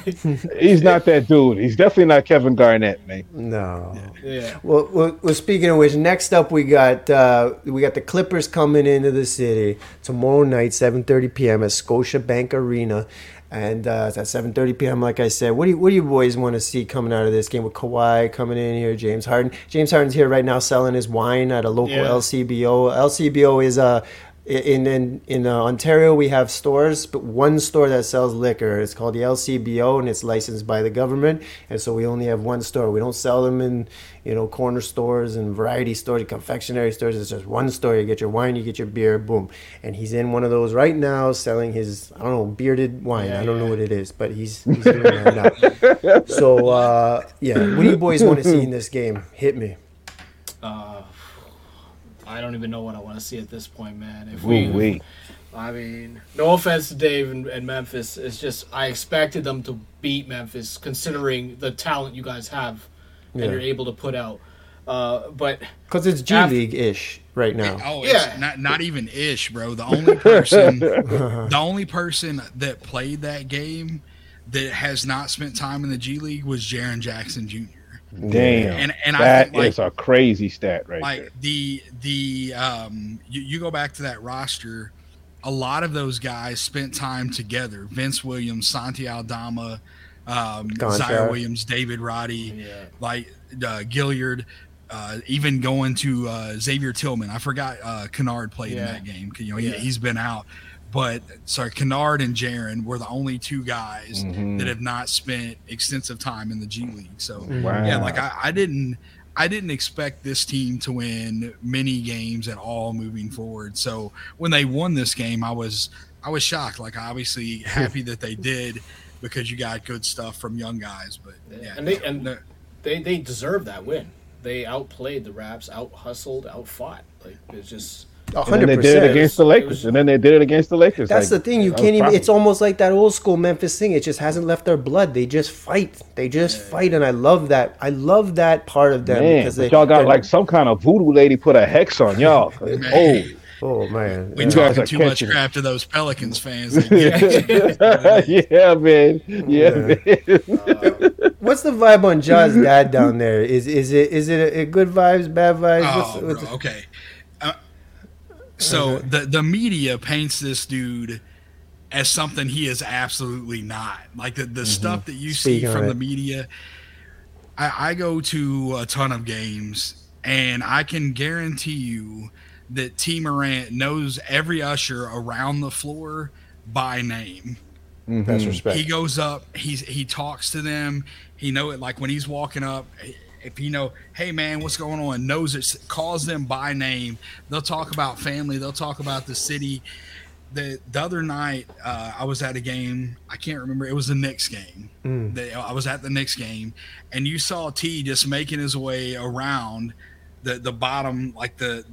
he's not that dude. He's definitely not Kevin Garnett, man. no. yeah. Well, well, well, speaking of which, next up we got uh, we got the Clippers coming into the city tomorrow night, 7:30 p.m. at Scotiabank Arena, and uh, it's at 7:30 p.m. Like I said, what do you, what do you boys want to see coming out of this game with Kawhi coming in here, James Harden? James Harden's here right now selling his wine at a local Yeah. LCBO. LCBO is a in in in uh, Ontario, we have stores, but one store that sells liquor. It's called the LCBO, and it's licensed by the government. And so we only have one store. We don't sell them in you know corner stores and variety stores, and confectionery stores. It's just one store. You get your wine, you get your beer, boom. And he's in one of those right now, selling his I don't know bearded wine. Yeah, I don't know what it is, but he's he's doing that now. So uh, yeah, what do you boys want to see in this game? Hit me. Uh, I don't even know what I want to see at this point, man. If we, Ooh, wee. I mean, no offense to Dave and, and Memphis, it's just I expected them to beat Memphis considering the talent you guys have Yeah. and you're able to put out. Uh, but Because it's G League ish right now. Oh, it's Yeah. not not even ish, bro. The only person, the only person that played that game that has not spent time in the G League was Jaren Jackson Jr. Damn, And and I that think like is a crazy stat right like there. the the um you, you go back to that roster a lot of those guys spent time together vince williams santi aldama um Gonchar. Ziaire williams david roddy yeah, like uh, gilyard uh, even going to uh, Xavier Tillman, I forgot uh, Kennard played Yeah. in that game. You know, Yeah. he, he's been out, but sorry, Kennard and Jaren were the only two guys Mhm. that have not spent extensive time in the G League. So Wow. yeah, like I, I didn't. I didn't expect this team to win many games at all moving forward. So when they won this game, I was I was shocked. Like obviously happy that they did because you got good stuff from young guys. But yeah, and they and they they deserve that win. They outplayed the Raps, out hustled, out fought. Like it's just hundred percent. They did it against the Lakers, and then they did it against the Lakers. That's like, the thing. You can't even. It's almost like that old school Memphis thing. It just hasn't left their blood. They just fight. They just yeah. fight, and I love that. I love that part of them man, because they, y'all got like some kind of voodoo lady put a hex on y'all. oh. Oh man, we yeah. talking too much crap to those Pelicans fans. yeah, man. Yeah, man. Uh, what's the vibe on Ja's dad down there? Is is it is it a, a good vibes, bad vibes? Oh, what's, what's okay. So the the media paints this dude as something he is absolutely not. Like the, the mm-hmm. stuff that you Speaking see from the media. I, I go to a ton of games, and I can guarantee you that Tee Morant knows every usher around the floor by name. Mm-hmm. That's respect. He goes up. He's he talks to them. He know it like when he's walking up if you know, hey man, what's going on, knows it, calls them by name. They'll talk about family. They'll talk about the city. The the other night, uh, I was at a game. I can't remember. It was the Knicks game. Mm. The, I was at the Knicks game, and you saw Tee just making his way around the the bottom, like the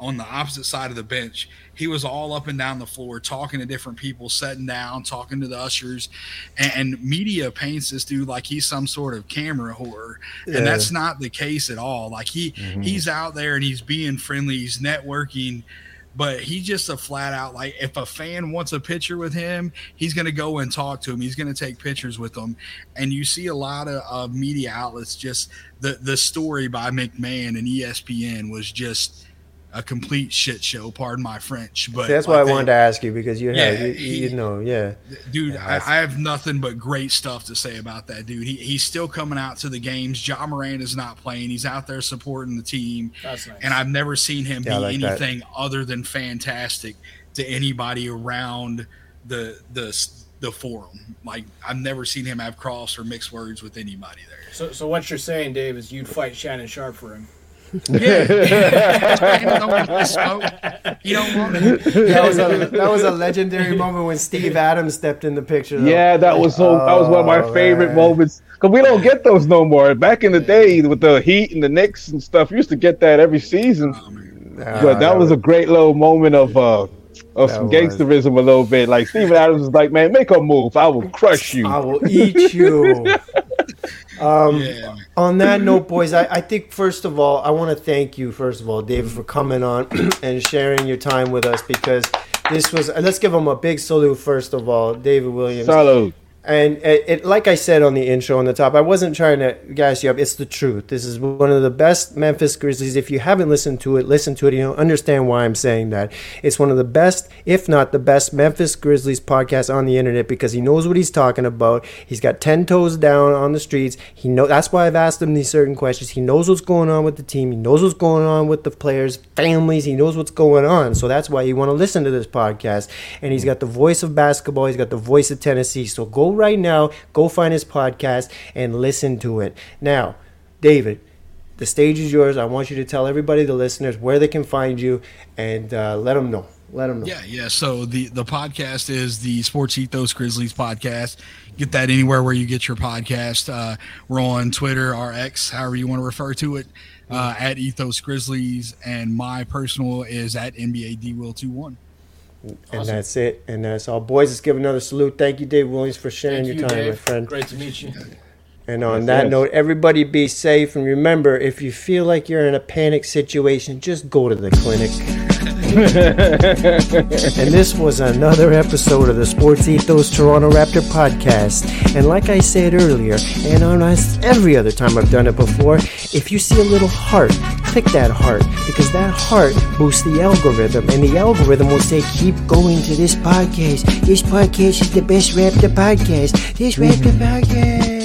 on the opposite side of the bench. He was all up and down the floor talking to different people, sitting down, talking to the ushers. And, and media paints this dude like he's some sort of camera whore. Yeah. And that's not the case at all. Like he mm-hmm. he's out there and he's being friendly, he's networking but he's just a flat out like if a fan wants a picture with him he's going to go and talk to him he's going to take pictures with them and you see a lot of uh, media outlets just the the story by macmahon and espn was just a complete shit show. Pardon my French, but See, that's why I wanted to ask you because you yeah, have you, he, you, know yeah, dude. Yeah, I, I, have nothing but great stuff to say about that dude. He, he's still coming out to the games. John Morant is not playing. He's out there supporting the team, nice. and I've never seen him yeah, be like anything that. other than fantastic to anybody around the the the forum. Like I've never seen him have cross or mixed words with anybody there. So, so what you're saying, Dave, is you'd fight Shannon Sharpe for him. Yeah. you know what? That was a that was a legendary moment when Steve Adams stepped in the picture. Though. Yeah, that was so. that was one of my oh, favorite man. moments because we don't get those no more. Back in the day with the Heat and the Knicks and stuff, used to get that every season. Oh, but that, was, was a great little moment of uh, of some gangsterism a little bit. Like Steven Adams was like, "Man, make a move. I will crush you. I will eat you." Um, yeah. On that note, boys, I, I think first of all, I want to thank you, first of all, David, for coming on and sharing your time with us because this was. Let's give him a big salute, first of all, David Williams. Salute. And it, it, like I said on the intro on the top, I wasn't trying to gas you up. It's the truth. This is one of the best Memphis Grizzlies. If you haven't listened to it, listen to it. You will understand why I'm saying that. It's one of the best, if not the best, Memphis Grizzlies podcast on the internet because he knows what he's talking about. He's got ten toes down on the streets. He know that's why I've asked him these certain questions. He knows what's going on with the team. He knows what's going on with the players, families. He knows what's going on. So that's why you want to listen to this podcast. And he's got the voice of basketball. He's got the voice of Tennessee. So go right now, go find his podcast and listen to it. Now, David, the stage is yours. I want you to tell everybody, the listeners, where they can find you and uh, let them know. Let them know. Yeah, yeah. So the the podcast is the Sports Ethos Grizzlies podcast. Get that anywhere where you get your podcast. Uh, we're on Twitter, RX, however you want to refer to it, uh, at Ethos Grizzlies, and my personal is at NBA D Will two one. And awesome. that's it. And that's all. Boys, let's give another salute. Thank you, Dave Williams, for sharing Thank your time, Dave. my friend. Great to meet you. And on yes, that yes. note, everybody be safe. And remember, if you feel like you're in a panic situation, just go to the clinic. and this was another episode of the Sports Ethos Toronto Raptor podcast. And like I said earlier, and on every other time I've done it before, if you see a little heart, click that heart because that heart boosts the algorithm, and the algorithm will say, "Keep going to this podcast. This podcast is the best Raptor podcast. This Raptor mm-hmm. podcast."